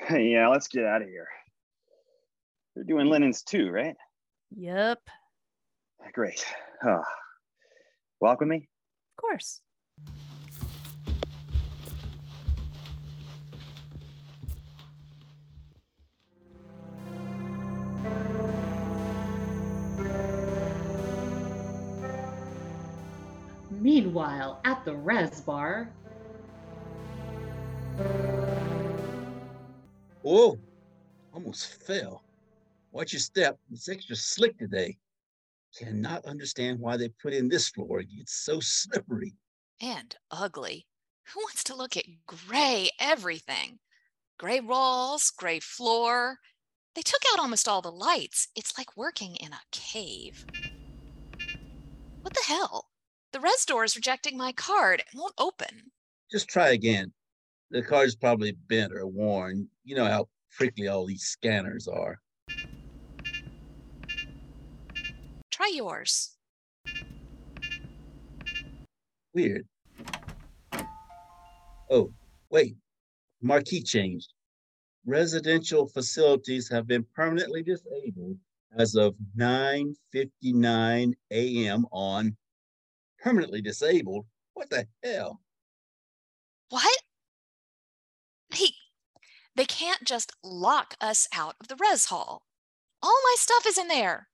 S7: yeah, let's get out of here. They're doing linens too, right?
S11: Yep,
S7: Great. Oh. Walk with me.
S11: of course.
S4: Meanwhile, at the res bar,
S6: Whoa, almost fell. Watch your step. It's extra slick today. Cannot understand why they put in this floor. It's so slippery.
S5: And ugly. Who wants to look at gray everything? Gray walls, gray floor. They took out almost all the lights. It's like working in a cave. What the hell? The res door is rejecting my card. It won't open.
S6: Just try again. The card's probably bent or worn. You know how prickly all these scanners are.
S5: Try yours.
S6: Weird. Oh, wait. Marquee changed. Residential facilities have been permanently disabled as of 9:59 a.m. on permanently disabled. What the hell?
S5: What? Hey, they can't just lock us out of the res hall. All my stuff is in there.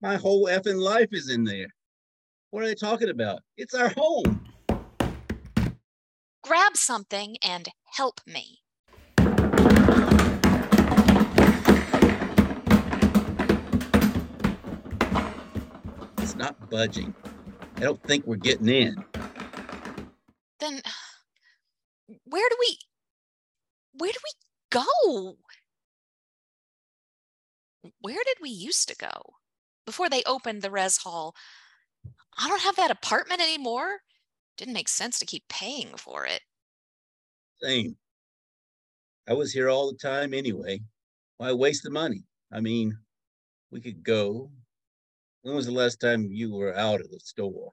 S6: My whole effing life is in there. What are they talking about? It's our home.
S5: Grab something and help me.
S6: It's not budging. I don't think we're getting in.
S5: Then where do we where do we go? Where did we used to go? before they opened the res hall. I don't have that apartment anymore. Didn't make sense to keep paying for it.
S6: Same. I was here all the time anyway. Why waste the money? I mean, we could go. When was the last time you were out of the store?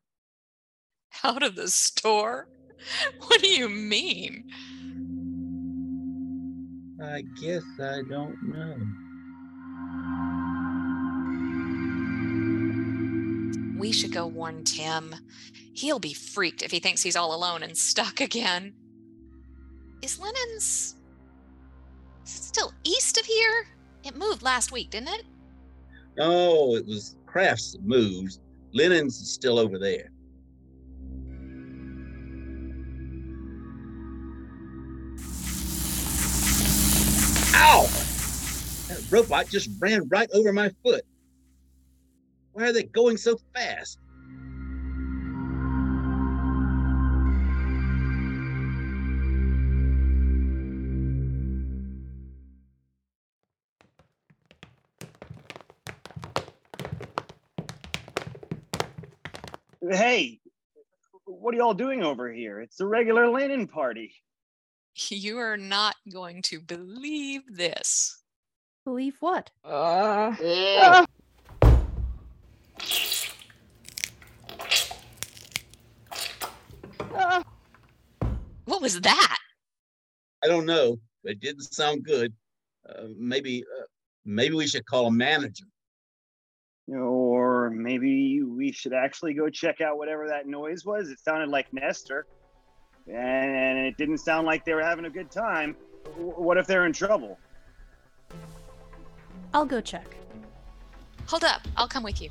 S5: Out of the store? What do you mean?
S6: I guess I don't know.
S5: We should go warn Tim. He'll be freaked if he thinks he's all alone and stuck again. Is linens still east of here? It moved last week, didn't it?
S6: No, it was Crafts that moved. linens is still over there. Ow! That robot just ran right over my foot. Why are they going so fast?
S7: Hey, what are y'all doing over here? It's a regular Lennon party.
S5: You are not going to believe this.
S11: Believe what?
S10: Uh,
S7: Ugh.
S10: uh,
S5: What was that?
S6: I don't know, it didn't sound good. Uh, maybe, uh, maybe we should call a manager.
S7: Or maybe we should actually go check out whatever that noise was. It sounded like Nestor, and it didn't sound like they were having a good time. What if they're in trouble?
S11: I'll go check.
S5: Hold up, I'll come with you.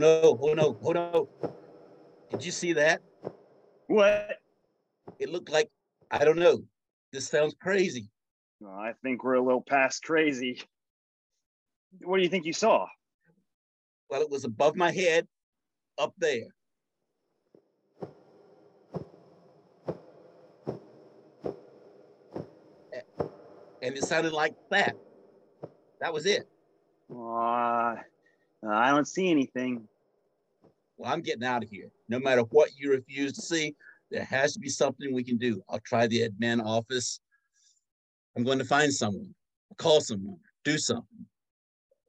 S6: No, oh no, oh no. Did you see that?
S7: What?
S6: It looked like, I don't know. This sounds crazy.
S7: Well, I think we're a little past crazy. What do you think you saw?
S6: Well, it was above my head, up there. And it sounded like that. That was it.
S7: Uh, I don't see anything.
S6: Well, I'm getting out of here. No matter what you refuse to see, there has to be something we can do. I'll try the admin office. I'm going to find someone, call someone, do something.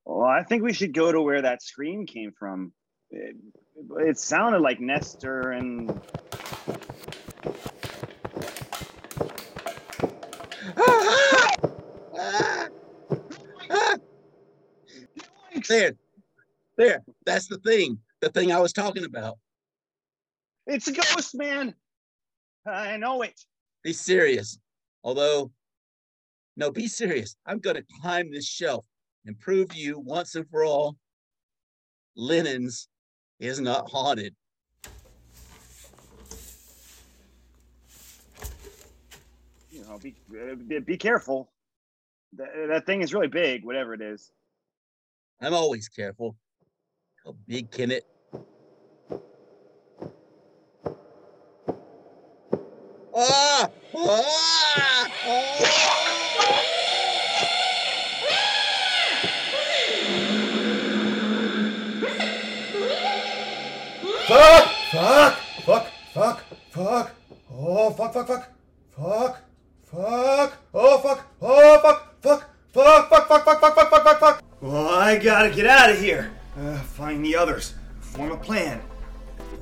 S7: Well, I think we should go to where that scream came from. It, it sounded like Nestor and!
S6: There, there. That's the thing. The thing I was talking about.
S7: it's a ghost, man. I know it.
S6: Be serious. Although, no, be serious. I'm going to climb this shelf and prove to you once and for all linens is not haunted.
S7: You know, be uh, be- be careful. That, that thing is really big, whatever it is.
S6: I'm always careful. How big can? Ah! Ah! Ah!
S9: Fuck! Fuck! Fuck! Fuck! Fuck! Oh, fuck, fuck, fuck! Fuck! Fuck! Oh, fuck! Oh, fuck! Fuck! Fuck! Fuck! Fuck! Fuck! Fuck! Fuck! Fuck! Fuck! Fuck! Well, I gotta get out of here. Uh, find the others. Form a plan.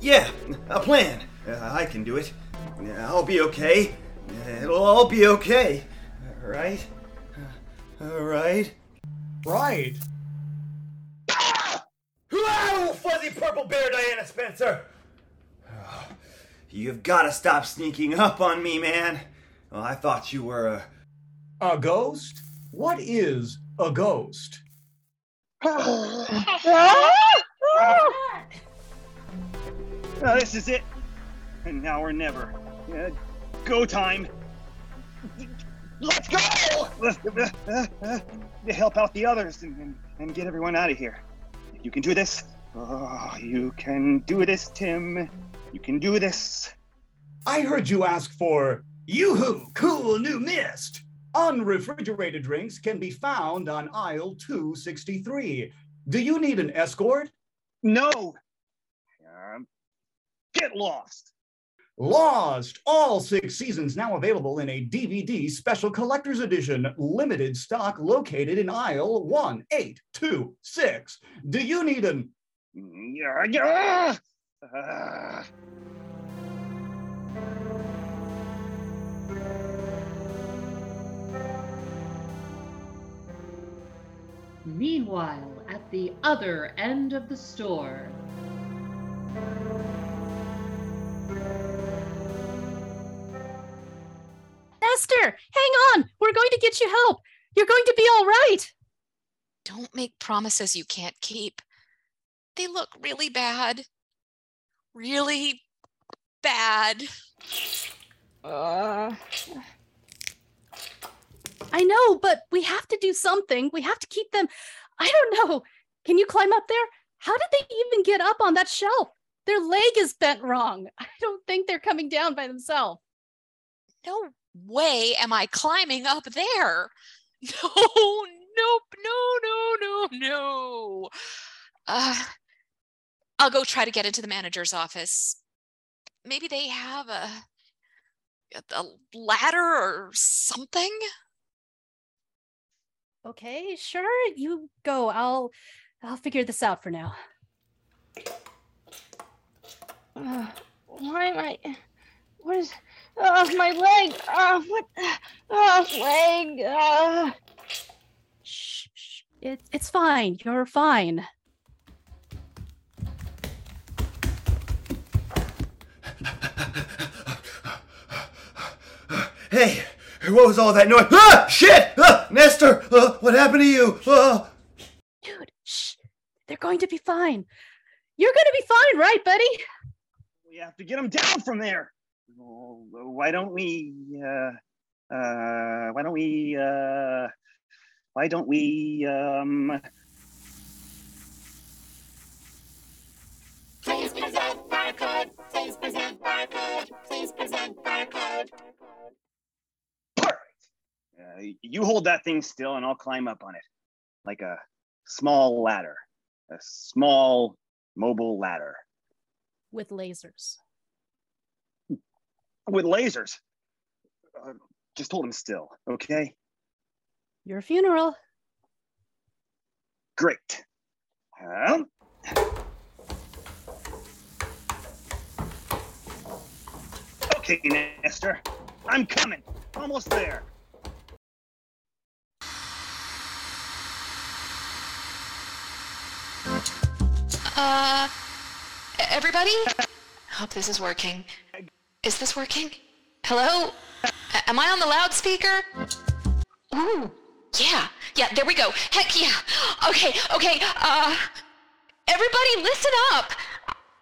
S9: Yeah, a plan. Uh, I can do it. Uh, I'll be okay. Uh, It'll all be okay. Right? Uh, All right?
S8: Right.
S9: Hello, fuzzy purple bear Diana Spencer! You've got to stop sneaking up on me, man. Well, I thought you were a.
S8: A ghost? What is a ghost?
S7: Now, this is it. And now or never. Uh, go time. Let's go! To help out the others and, and, and get everyone out of here. You can do this. Oh, you can do this, Tim. You can do this.
S8: I heard you ask for Yoo-hoo Cool New Mist. Unrefrigerated drinks can be found on aisle 263. Do you need an escort?
S7: No. Um, get lost.
S8: Lost, all six seasons now available in a DVD special collector's edition, limited stock located in aisle 1826. Do you need an
S7: Yeah, yeah. Ah.
S4: Meanwhile, at the other end of the store,
S11: Nestor, hang on. We're going to get you help. You're going to be all right.
S5: Don't make promises you can't keep. They look really bad. Really bad.
S10: Uh,
S11: I know, but we have to do something. We have to keep them. I don't know. Can you climb up there? How did they even get up on that shelf? Their leg is bent wrong. I don't think they're coming down by themselves.
S5: No way am I climbing up there. No, nope, no, no, no, no. Uh, I'll go try to get into the manager's office. Maybe they have a, a ladder or something.
S11: Okay, sure. You go. I'll I'll figure this out for now.
S10: uh, why am I? What is? Oh, my leg. Oh, what? Oh, leg. Uh.
S11: Shh, shh. It, it's fine. You're fine.
S9: Hey, what was all that noise? Ah, shit! Ah, Nestor, uh, what happened to you? Ah.
S11: Dude, shh. They're going to be fine. You're going to be fine, right, buddy?
S7: We have to get them down from there. Oh, Why don't we? Uh, uh, why don't we? Uh, why don't we? Um,
S12: Please present barcode. Please present barcode. Please present barcode.
S7: You hold that thing still, and I'll climb up on it, like a small ladder, a small mobile ladder
S11: With lasers.
S7: with lasers. Uh, just hold him still, okay?
S11: Your funeral.
S7: Great. Um, okay, Nestor, I'm coming. Almost there.
S5: Uh, everybody? Hope this is working. Is this working? Hello? A- Am I on the loudspeaker? Ooh, yeah, yeah, there we go. Heck yeah. Okay, okay, uh, everybody listen up.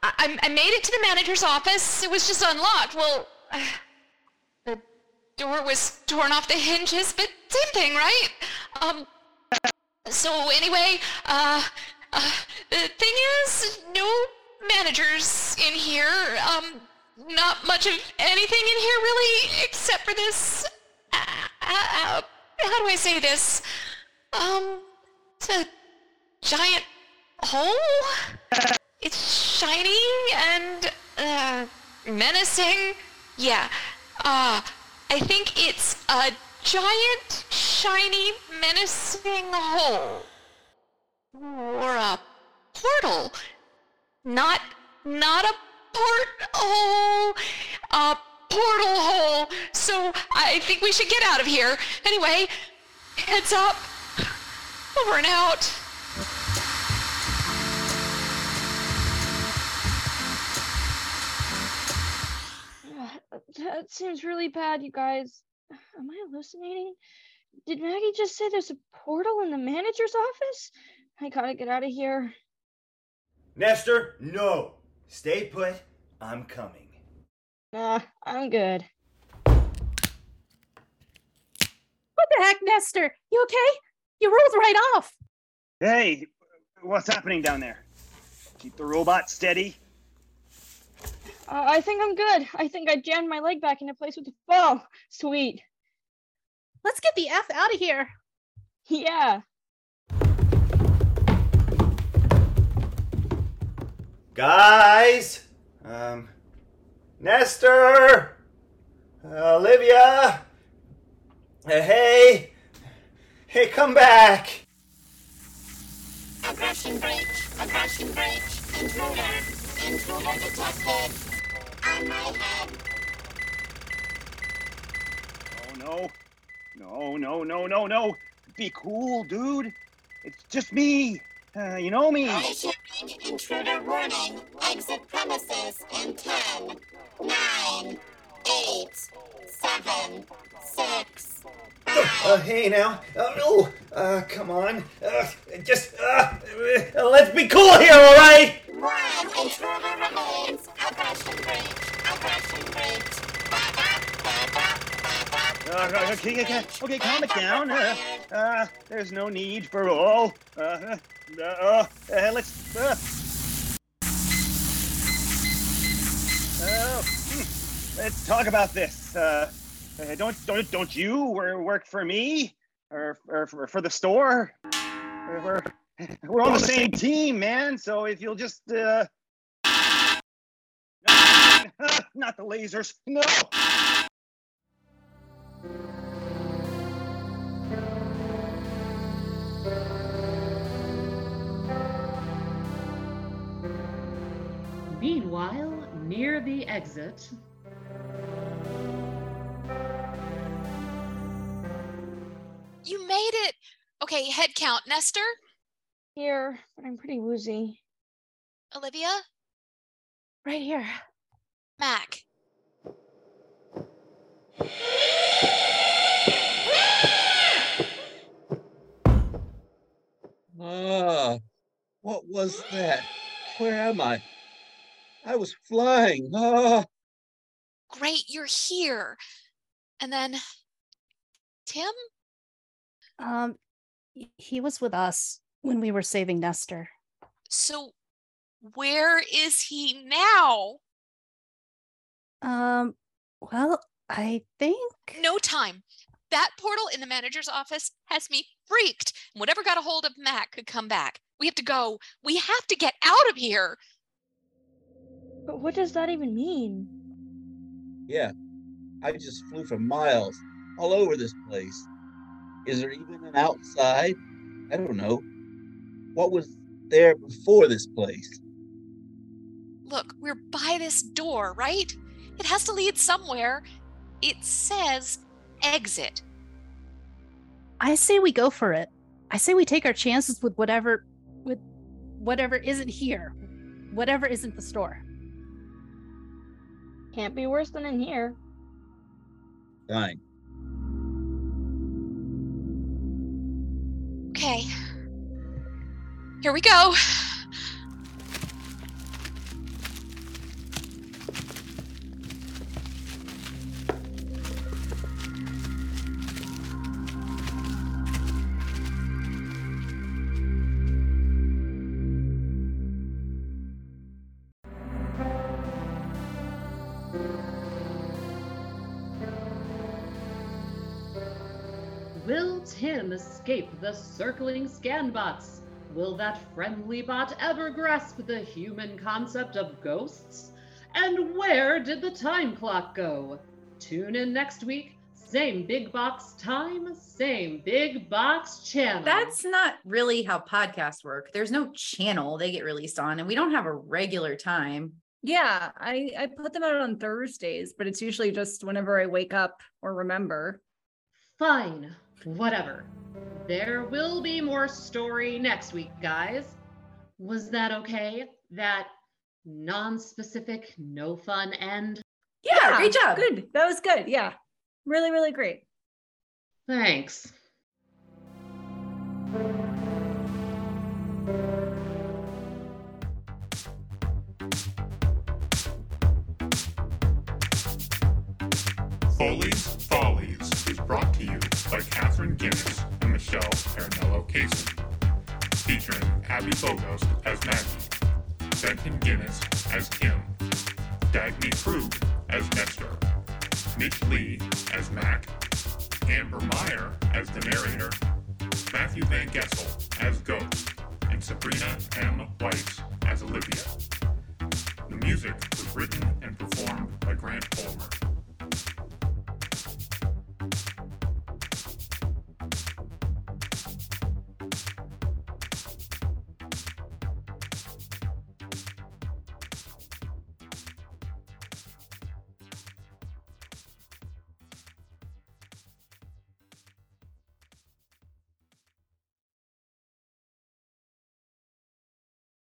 S5: I, I- made it to the manager's office. It was just unlocked. Well, the door was torn off the hinges, but same thing, right? Um, so anyway, uh, uh, the thing is, no managers in here. Um, not much of anything in here really, except for this. Uh, uh, how do I say this? Um, it's a giant hole. It's shiny and uh, menacing. Yeah. Uh, I think it's a giant, shiny, menacing hole. Or a portal. Not, not a porthole. A portal hole. So I think we should get out of here. Anyway, heads up. Over and out.
S10: That seems really bad, you guys. Am I hallucinating? Did Maggie just say there's a portal in the manager's office? I gotta get out of here.
S9: Nestor, no. Stay put. I'm coming.
S10: Nah, I'm good.
S11: What the heck, Nestor? You okay? You rolled right off.
S7: Hey, What's happening down there? Keep the robot steady.
S10: Uh, I think I'm good. I think I jammed my leg back into place with the fall. Sweet.
S11: Let's get the F out of here.
S10: Yeah.
S9: Guys! Um, Nestor! Olivia! Uh, hey! Hey, come back!
S12: Aggression breach, aggression breach, intruder, intruder detected. On my head.
S7: Oh no. No, no, no, no, no. Be cool, dude. It's just me. Uh, you know me.
S12: Issuing intruder warning. Exit premises in 10, 9, 8, 7, 6.
S9: Uh, hey now. Oh no! Uh, come on. Uh, just, uh, uh, let's be cool here, alright?
S12: One intruder remains. Aggression breach, aggression breach.
S7: Uh, okay, okay, okay, calm it down. Uh, uh, there's no need for all. Uh, uh, uh, uh, let's. Uh, uh, hmm, let's talk about this. Uh, uh, don't don't don't you work for me or, or for, the store? Uh, We're we're on the same team, man. So if you'll just uh, not the lasers, no.
S4: Meanwhile, near the exit,
S5: You made it. Okay, head count. Nestor,
S10: Here, but I'm pretty woozy.
S5: Olivia,
S10: Right here.
S5: Mac.
S6: Ah, what was that? Where am I? I was flying. Ah,
S5: Great, you're here. And then Tim?
S11: Um, he was with us when we were saving Nestor.
S5: So where is he now?
S11: Um, well, I think
S5: No time. That portal in the manager's office has me freaked. Whatever got a hold of Mac could come back. We have to go. We have to get out of here.
S10: But what does that even mean?
S6: yeah. I just flew for miles all over this place. Is there even an outside? I don't know. What was there before this place?
S5: Look, we're by this door, right? It has to lead somewhere. It says exit.
S11: I say we go for it. I say we take our chances with whatever with whatever isn't here. Whatever isn't the store.
S10: Can't be worse than in here.
S6: Fine.
S5: Okay. Here we go.
S4: Will Tim escape the circling scan bots? Will that friendly bot ever grasp the human concept of ghosts? And where did the time clock go? Tune in next week. Same big box time, same big box channel.
S2: That's not really how podcasts work. There's no channel they get released on, and we don't have a regular time.
S1: Yeah, I I put them out on Thursdays, but it's usually just whenever I wake up or remember.
S4: Fine, whatever. There will be more story next week, guys. Was that okay? That non specific, no fun end?
S2: Yeah, great job.
S1: Good. That was good. Yeah. Really, really great.
S4: Thanks.
S3: Foley's Follies is brought to you by Katherine Guinness and Michelle Paranello Casey, featuring Abby Bogos as Maggie, Duncan Guinness as Kim, Dagny Krug as Nestor, Mitch Lee as Mac, Amber Meyer as the narrator, Matthew Van Gessel as Ghost, and Sabrina M. Weiss as Olivia. The music was written and performed by Grant Palmer.